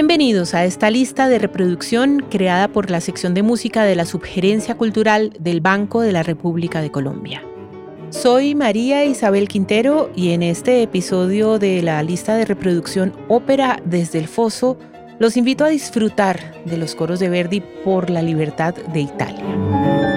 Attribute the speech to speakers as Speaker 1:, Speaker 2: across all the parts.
Speaker 1: Bienvenidos a esta lista de reproducción creada por la sección de música de la Subgerencia Cultural del Banco de la República de Colombia. Soy María Isabel Quintero y en este episodio de la lista de reproducción Ópera desde el Foso, los invito a disfrutar de los coros de Verdi por la libertad de Italia.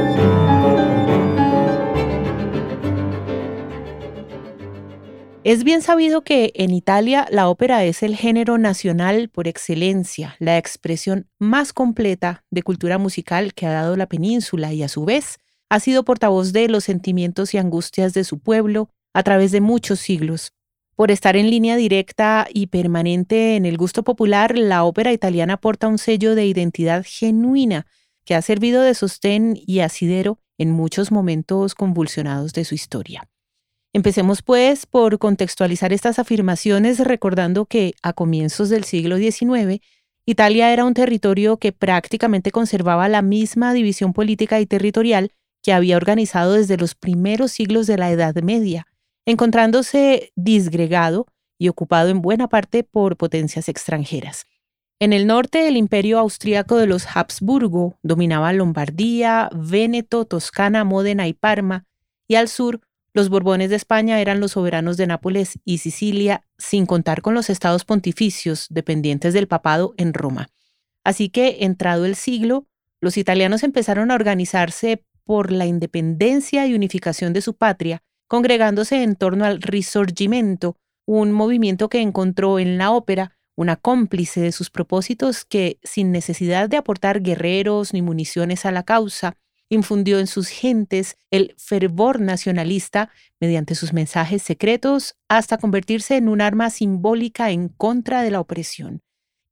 Speaker 1: Es bien sabido que en Italia la ópera es el género nacional por excelencia, la expresión más completa de cultura musical que ha dado la península y a su vez ha sido portavoz de los sentimientos y angustias de su pueblo a través de muchos siglos. Por estar en línea directa y permanente en el gusto popular, la ópera italiana aporta un sello de identidad genuina que ha servido de sostén y asidero en muchos momentos convulsionados de su historia. Empecemos pues por contextualizar estas afirmaciones recordando que a comienzos del siglo XIX, Italia era un territorio que prácticamente conservaba la misma división política y territorial que había organizado desde los primeros siglos de la Edad Media, encontrándose disgregado y ocupado en buena parte por potencias extranjeras. En el norte, el imperio austríaco de los Habsburgo dominaba Lombardía, Véneto, Toscana, Módena y Parma, y al sur, los Borbones de España eran los soberanos de Nápoles y Sicilia, sin contar con los estados pontificios dependientes del papado en Roma. Así que, entrado el siglo, los italianos empezaron a organizarse por la independencia y unificación de su patria, congregándose en torno al Risorgimento, un movimiento que encontró en la ópera una cómplice de sus propósitos que, sin necesidad de aportar guerreros ni municiones a la causa, infundió en sus gentes el fervor nacionalista mediante sus mensajes secretos hasta convertirse en un arma simbólica en contra de la opresión.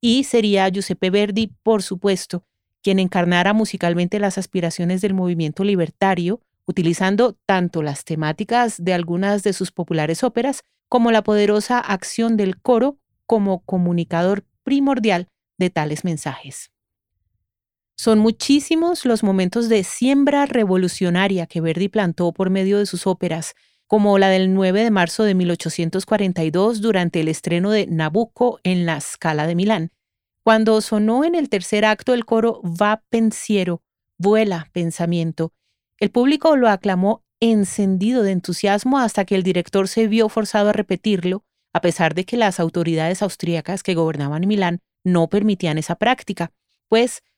Speaker 1: Y sería Giuseppe Verdi, por supuesto, quien encarnara musicalmente las aspiraciones del movimiento libertario, utilizando tanto las temáticas de algunas de sus populares óperas como la poderosa acción del coro como comunicador primordial de tales mensajes. Son muchísimos los momentos de siembra revolucionaria que Verdi plantó por medio de sus óperas, como la del 9 de marzo de 1842 durante el estreno de Nabucco en la Scala de Milán, cuando sonó en el tercer acto el coro Va pensiero, vuela pensamiento. El público lo aclamó encendido de entusiasmo hasta que el director se vio forzado a repetirlo, a pesar de que las autoridades austríacas que gobernaban Milán no permitían esa práctica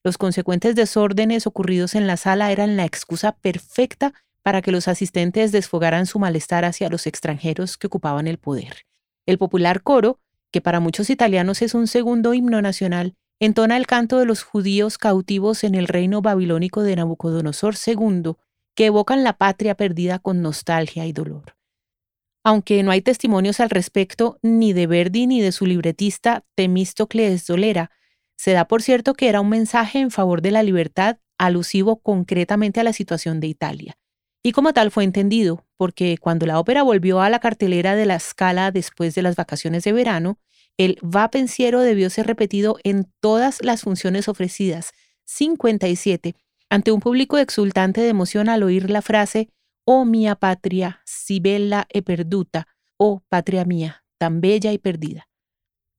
Speaker 1: los consecuentes desórdenes ocurridos en la sala eran la excusa perfecta para que los asistentes desfogaran su malestar hacia los extranjeros que ocupaban el poder. El popular coro, que para muchos italianos es un segundo himno nacional, entona el canto de los judíos cautivos en el reino babilónico de Nabucodonosor II, que evocan la patria perdida con nostalgia y dolor. Aunque no hay testimonios al respecto ni de Verdi ni de su libretista Temístocles Dolera, se da por cierto que era un mensaje en favor de la libertad alusivo concretamente a la situación de Italia. Y como tal fue entendido, porque cuando la ópera volvió a la cartelera de la Scala después de las vacaciones de verano, el va pensiero debió ser repetido en todas las funciones ofrecidas, 57, ante un público exultante de emoción al oír la frase Oh mia patria, si bella e perduta, oh patria mía, tan bella y perdida.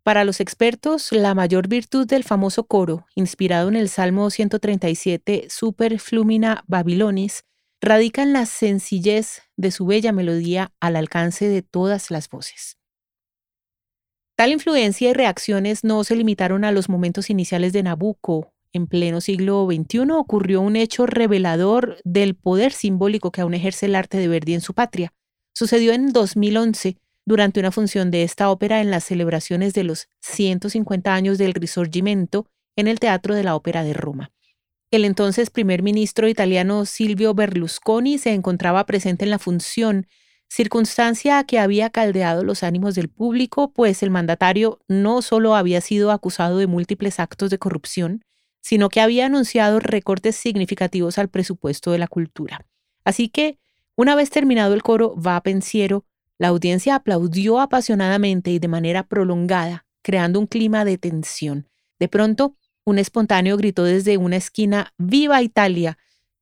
Speaker 1: Para los expertos, la mayor virtud del famoso coro, inspirado en el Salmo 137, Super Flumina Babilonis, radica en la sencillez de su bella melodía al alcance de todas las voces. Tal influencia y reacciones no se limitaron a los momentos iniciales de Nabucco. En pleno siglo XXI ocurrió un hecho revelador del poder simbólico que aún ejerce el arte de Verdi en su patria. Sucedió en 2011 durante una función de esta ópera en las celebraciones de los 150 años del Risorgimento en el Teatro de la Ópera de Roma. El entonces primer ministro italiano Silvio Berlusconi se encontraba presente en la función, circunstancia que había caldeado los ánimos del público, pues el mandatario no solo había sido acusado de múltiples actos de corrupción, sino que había anunciado recortes significativos al presupuesto de la cultura. Así que, una vez terminado el coro Va Pensiero, la audiencia aplaudió apasionadamente y de manera prolongada, creando un clima de tensión. De pronto, un espontáneo gritó desde una esquina Viva Italia,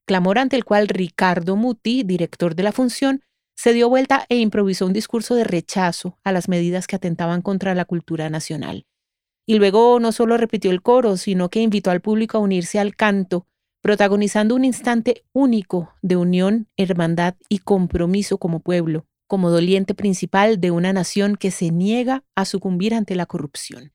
Speaker 1: clamor ante el cual Ricardo Muti, director de la función, se dio vuelta e improvisó un discurso de rechazo a las medidas que atentaban contra la cultura nacional. y luego no solo repitió el coro, sino que invitó al público a unirse al canto, protagonizando un instante único de unión, hermandad y compromiso como pueblo, como doliente principal de una nación que se niega a sucumbir ante la corrupción.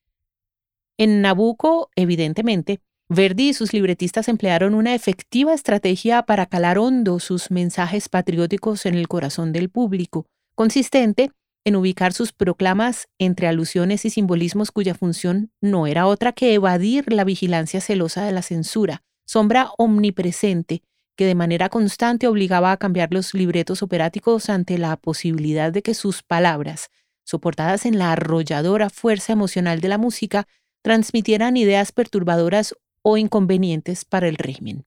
Speaker 1: En Nabucco, evidentemente, Verdi y sus libretistas emplearon una efectiva estrategia para calar hondo sus mensajes patrióticos en el corazón del público, consistente en ubicar sus proclamas entre alusiones y simbolismos cuya función no era otra que evadir la vigilancia celosa de la censura, sombra omnipresente que de manera constante obligaba a cambiar los libretos operáticos ante la posibilidad de que sus palabras, soportadas en la arrolladora fuerza emocional de la música, transmitieran ideas perturbadoras o inconvenientes para el régimen.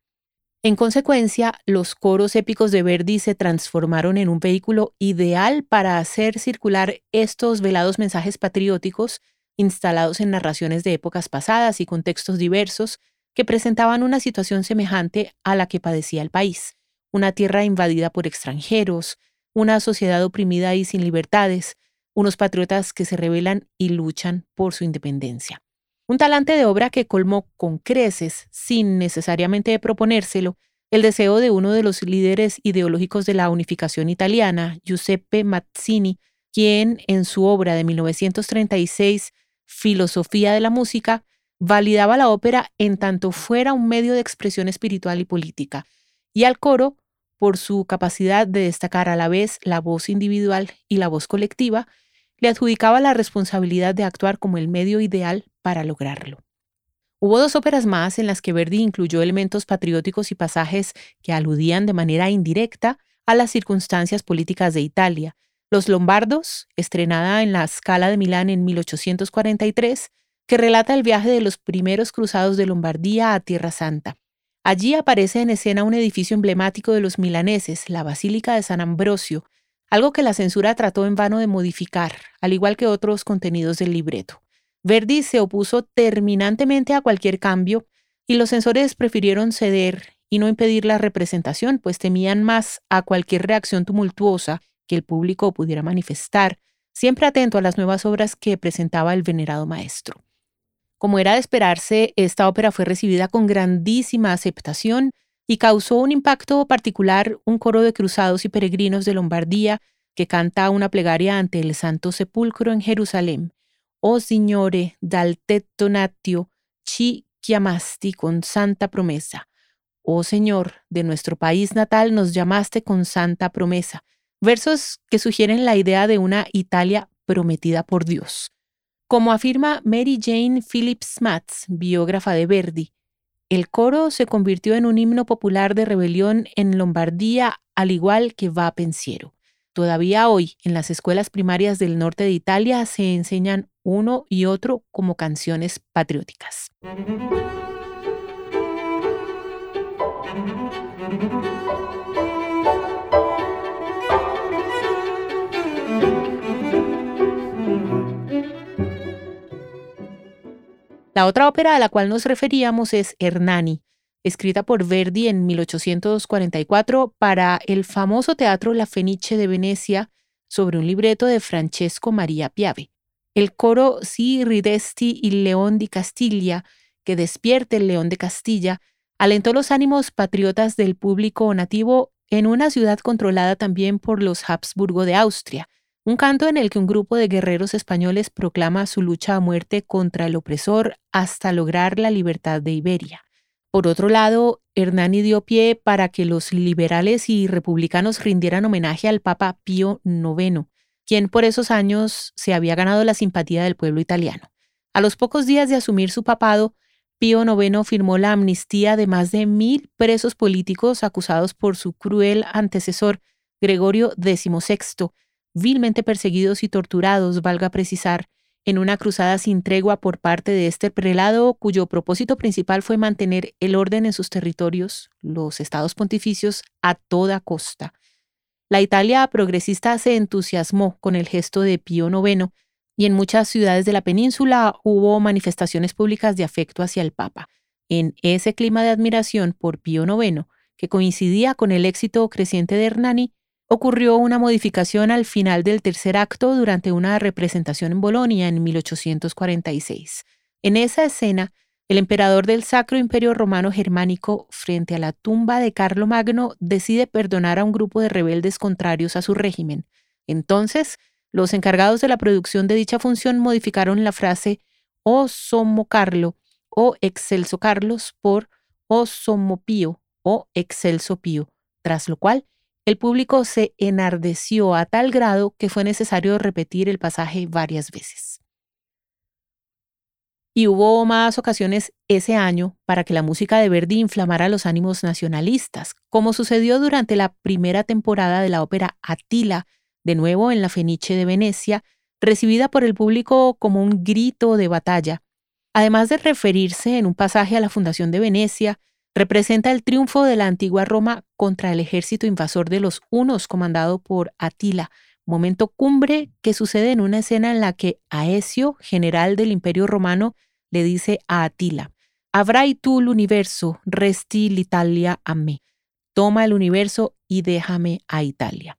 Speaker 1: En consecuencia, los coros épicos de Verdi se transformaron en un vehículo ideal para hacer circular estos velados mensajes patrióticos instalados en narraciones de épocas pasadas y contextos diversos que presentaban una situación semejante a la que padecía el país, una tierra invadida por extranjeros, una sociedad oprimida y sin libertades, unos patriotas que se rebelan y luchan por su independencia. Un talante de obra que colmó con creces, sin necesariamente proponérselo, el deseo de uno de los líderes ideológicos de la unificación italiana, Giuseppe Mazzini, quien en su obra de 1936, Filosofía de la Música, validaba la ópera en tanto fuera un medio de expresión espiritual y política, y al coro por su capacidad de destacar a la vez la voz individual y la voz colectiva, le adjudicaba la responsabilidad de actuar como el medio ideal para lograrlo. Hubo dos óperas más en las que Verdi incluyó elementos patrióticos y pasajes que aludían de manera indirecta a las circunstancias políticas de Italia. Los Lombardos, estrenada en la Scala de Milán en 1843, que relata el viaje de los primeros cruzados de Lombardía a Tierra Santa. Allí aparece en escena un edificio emblemático de los milaneses, la Basílica de San Ambrosio, algo que la censura trató en vano de modificar, al igual que otros contenidos del libreto. Verdi se opuso terminantemente a cualquier cambio y los censores prefirieron ceder y no impedir la representación, pues temían más a cualquier reacción tumultuosa que el público pudiera manifestar, siempre atento a las nuevas obras que presentaba el venerado maestro. Como era de esperarse, esta ópera fue recibida con grandísima aceptación y causó un impacto particular un coro de cruzados y peregrinos de Lombardía que canta una plegaria ante el Santo Sepulcro en Jerusalén. Oh Signore, dal tetto natio, ci chiamasti con santa promesa. Oh Señor, de nuestro país natal nos llamaste con santa promesa. Versos que sugieren la idea de una Italia prometida por Dios. Como afirma Mary Jane Phillips Matz, biógrafa de Verdi, el coro se convirtió en un himno popular de rebelión en Lombardía, al igual que va pensiero. Todavía hoy, en las escuelas primarias del norte de Italia, se enseñan uno y otro como canciones patrióticas. La otra ópera a la cual nos referíamos es Hernani, escrita por Verdi en 1844 para el famoso teatro La Fenice de Venecia sobre un libreto de Francesco Maria Piave. El coro Si ridesti il León di Castilla, que despierte el León de Castilla, alentó los ánimos patriotas del público nativo en una ciudad controlada también por los Habsburgo de Austria, un canto en el que un grupo de guerreros españoles proclama su lucha a muerte contra el opresor hasta lograr la libertad de Iberia. Por otro lado, Hernani dio pie para que los liberales y republicanos rindieran homenaje al Papa Pío IX, quien por esos años se había ganado la simpatía del pueblo italiano. A los pocos días de asumir su papado, Pío IX firmó la amnistía de más de mil presos políticos acusados por su cruel antecesor, Gregorio XVI, vilmente perseguidos y torturados, valga precisar, en una cruzada sin tregua por parte de este prelado cuyo propósito principal fue mantener el orden en sus territorios, los estados pontificios, a toda costa. La Italia progresista se entusiasmó con el gesto de Pío IX y en muchas ciudades de la península hubo manifestaciones públicas de afecto hacia el Papa. En ese clima de admiración por Pío IX, que coincidía con el éxito creciente de Hernani, ocurrió una modificación al final del tercer acto durante una representación en Bolonia en 1846. En esa escena, el emperador del Sacro Imperio Romano Germánico, frente a la tumba de Carlomagno, decide perdonar a un grupo de rebeldes contrarios a su régimen. Entonces, los encargados de la producción de dicha función modificaron la frase O Somo Carlo o Excelso Carlos por O Somo Pío o Excelso Pío, tras lo cual el público se enardeció a tal grado que fue necesario repetir el pasaje varias veces. Y hubo más ocasiones ese año para que la música de Verdi inflamara los ánimos nacionalistas, como sucedió durante la primera temporada de la ópera Attila, de nuevo en la Fenice de Venecia, recibida por el público como un grito de batalla. Además de referirse en un pasaje a la fundación de Venecia, representa el triunfo de la antigua Roma contra el ejército invasor de los hunos comandado por Atila, momento cumbre que sucede en una escena en la que Aesio, general del Imperio Romano, le dice a Atila, Abrai tú el universo, resti l'Italia a mí. Toma el universo y déjame a Italia.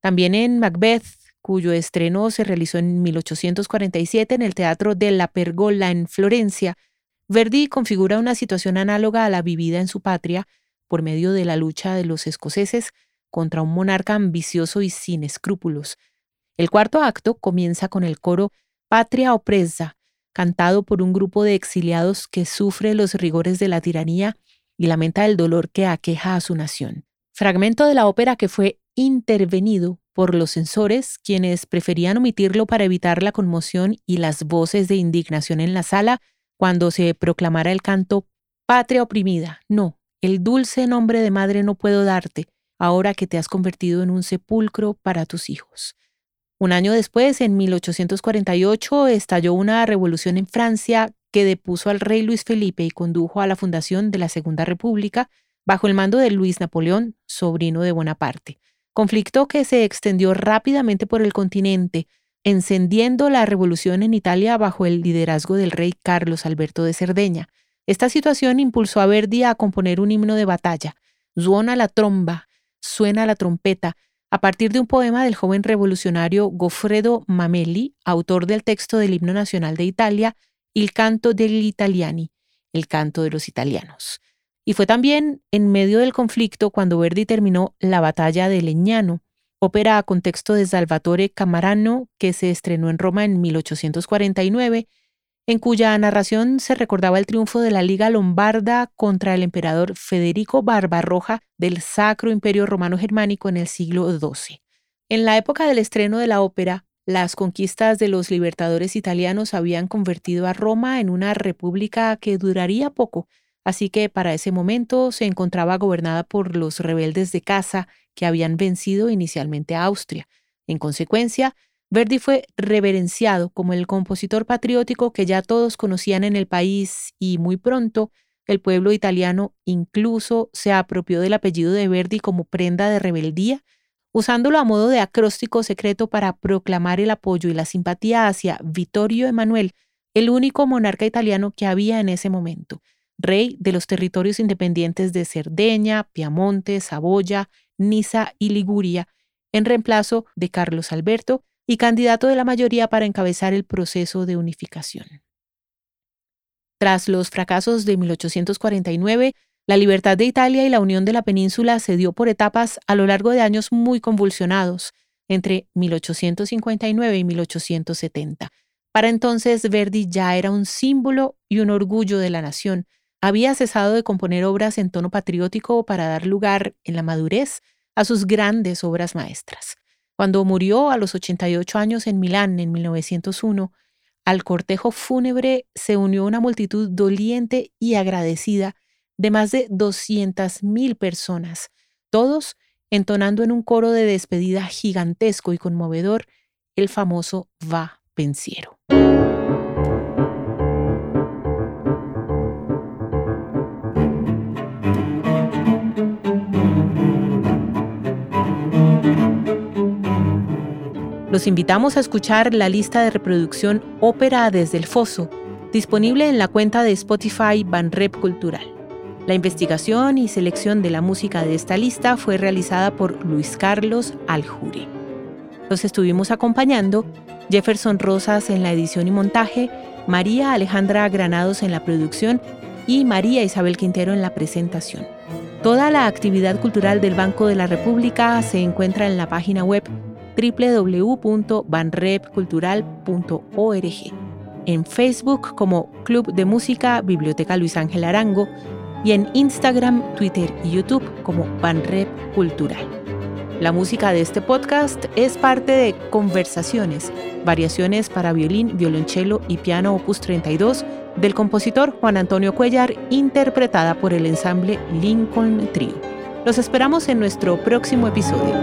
Speaker 1: También en Macbeth, cuyo estreno se realizó en 1847 en el Teatro de la Pergola en Florencia, Verdi configura una situación análoga a la vivida en su patria por medio de la lucha de los escoceses contra un monarca ambicioso y sin escrúpulos. El cuarto acto comienza con el coro Patria opresa, cantado por un grupo de exiliados que sufre los rigores de la tiranía y lamenta el dolor que aqueja a su nación. Fragmento de la ópera que fue intervenido por los censores, quienes preferían omitirlo para evitar la conmoción y las voces de indignación en la sala cuando se proclamara el canto Patria oprimida. No, el dulce nombre de madre no puedo darte, ahora que te has convertido en un sepulcro para tus hijos. Un año después, en 1848, estalló una revolución en Francia que depuso al rey Luis Felipe y condujo a la fundación de la Segunda República bajo el mando de Luis Napoleón, sobrino de Bonaparte. Conflicto que se extendió rápidamente por el continente, encendiendo la revolución en Italia bajo el liderazgo del rey Carlos Alberto de Cerdeña. Esta situación impulsó a Verdi a componer un himno de batalla. Suena la tromba, suena la trompeta, a partir de un poema del joven revolucionario Goffredo Mameli, autor del texto del himno nacional de Italia, Il canto degli italiani, el canto de los italianos. Y fue también en medio del conflicto cuando Verdi terminó La batalla de Leñano, ópera a contexto de Salvatore Camarano, que se estrenó en Roma en 1849, en cuya narración se recordaba el triunfo de la Liga Lombarda contra el emperador Federico Barbarroja del Sacro Imperio Romano Germánico en el siglo XII. En la época del estreno de la ópera, las conquistas de los libertadores italianos habían convertido a Roma en una república que duraría poco, así que para ese momento se encontraba gobernada por los rebeldes de casa que habían vencido inicialmente a Austria. En consecuencia, Verdi fue reverenciado como el compositor patriótico que ya todos conocían en el país y muy pronto el pueblo italiano incluso se apropió del apellido de Verdi como prenda de rebeldía, usándolo a modo de acróstico secreto para proclamar el apoyo y la simpatía hacia Vittorio Emanuel, el único monarca italiano que había en ese momento, rey de los territorios independientes de Cerdeña, Piamonte, Saboya, Niza y Liguria, en reemplazo de Carlos Alberto y candidato de la mayoría para encabezar el proceso de unificación. Tras los fracasos de 1849, la libertad de Italia y la unión de la península se dio por etapas a lo largo de años muy convulsionados, entre 1859 y 1870. Para entonces Verdi ya era un símbolo y un orgullo de la nación, había cesado de componer obras en tono patriótico para dar lugar, en la madurez, a sus grandes obras maestras. Cuando murió a los 88 años en Milán en 1901, al cortejo fúnebre se unió una multitud doliente y agradecida de más de 200.000 personas, todos entonando en un coro de despedida gigantesco y conmovedor el famoso Va Pensiero. Los invitamos a escuchar la lista de reproducción Ópera desde el Foso, disponible en la cuenta de Spotify Banrep Cultural. La investigación y selección de la música de esta lista fue realizada por Luis Carlos Aljure. Los estuvimos acompañando Jefferson Rosas en la edición y montaje, María Alejandra Granados en la producción y María Isabel Quintero en la presentación. Toda la actividad cultural del Banco de la República se encuentra en la página web www.banrepcultural.org, en Facebook como Club de Música Biblioteca Luis Ángel Arango y en Instagram, Twitter y YouTube como Banrep Cultural. La música de este podcast es parte de Conversaciones, variaciones para violín, violonchelo y piano opus 32 del compositor Juan Antonio Cuellar, interpretada por el ensamble Lincoln Trio. Los esperamos en nuestro próximo episodio.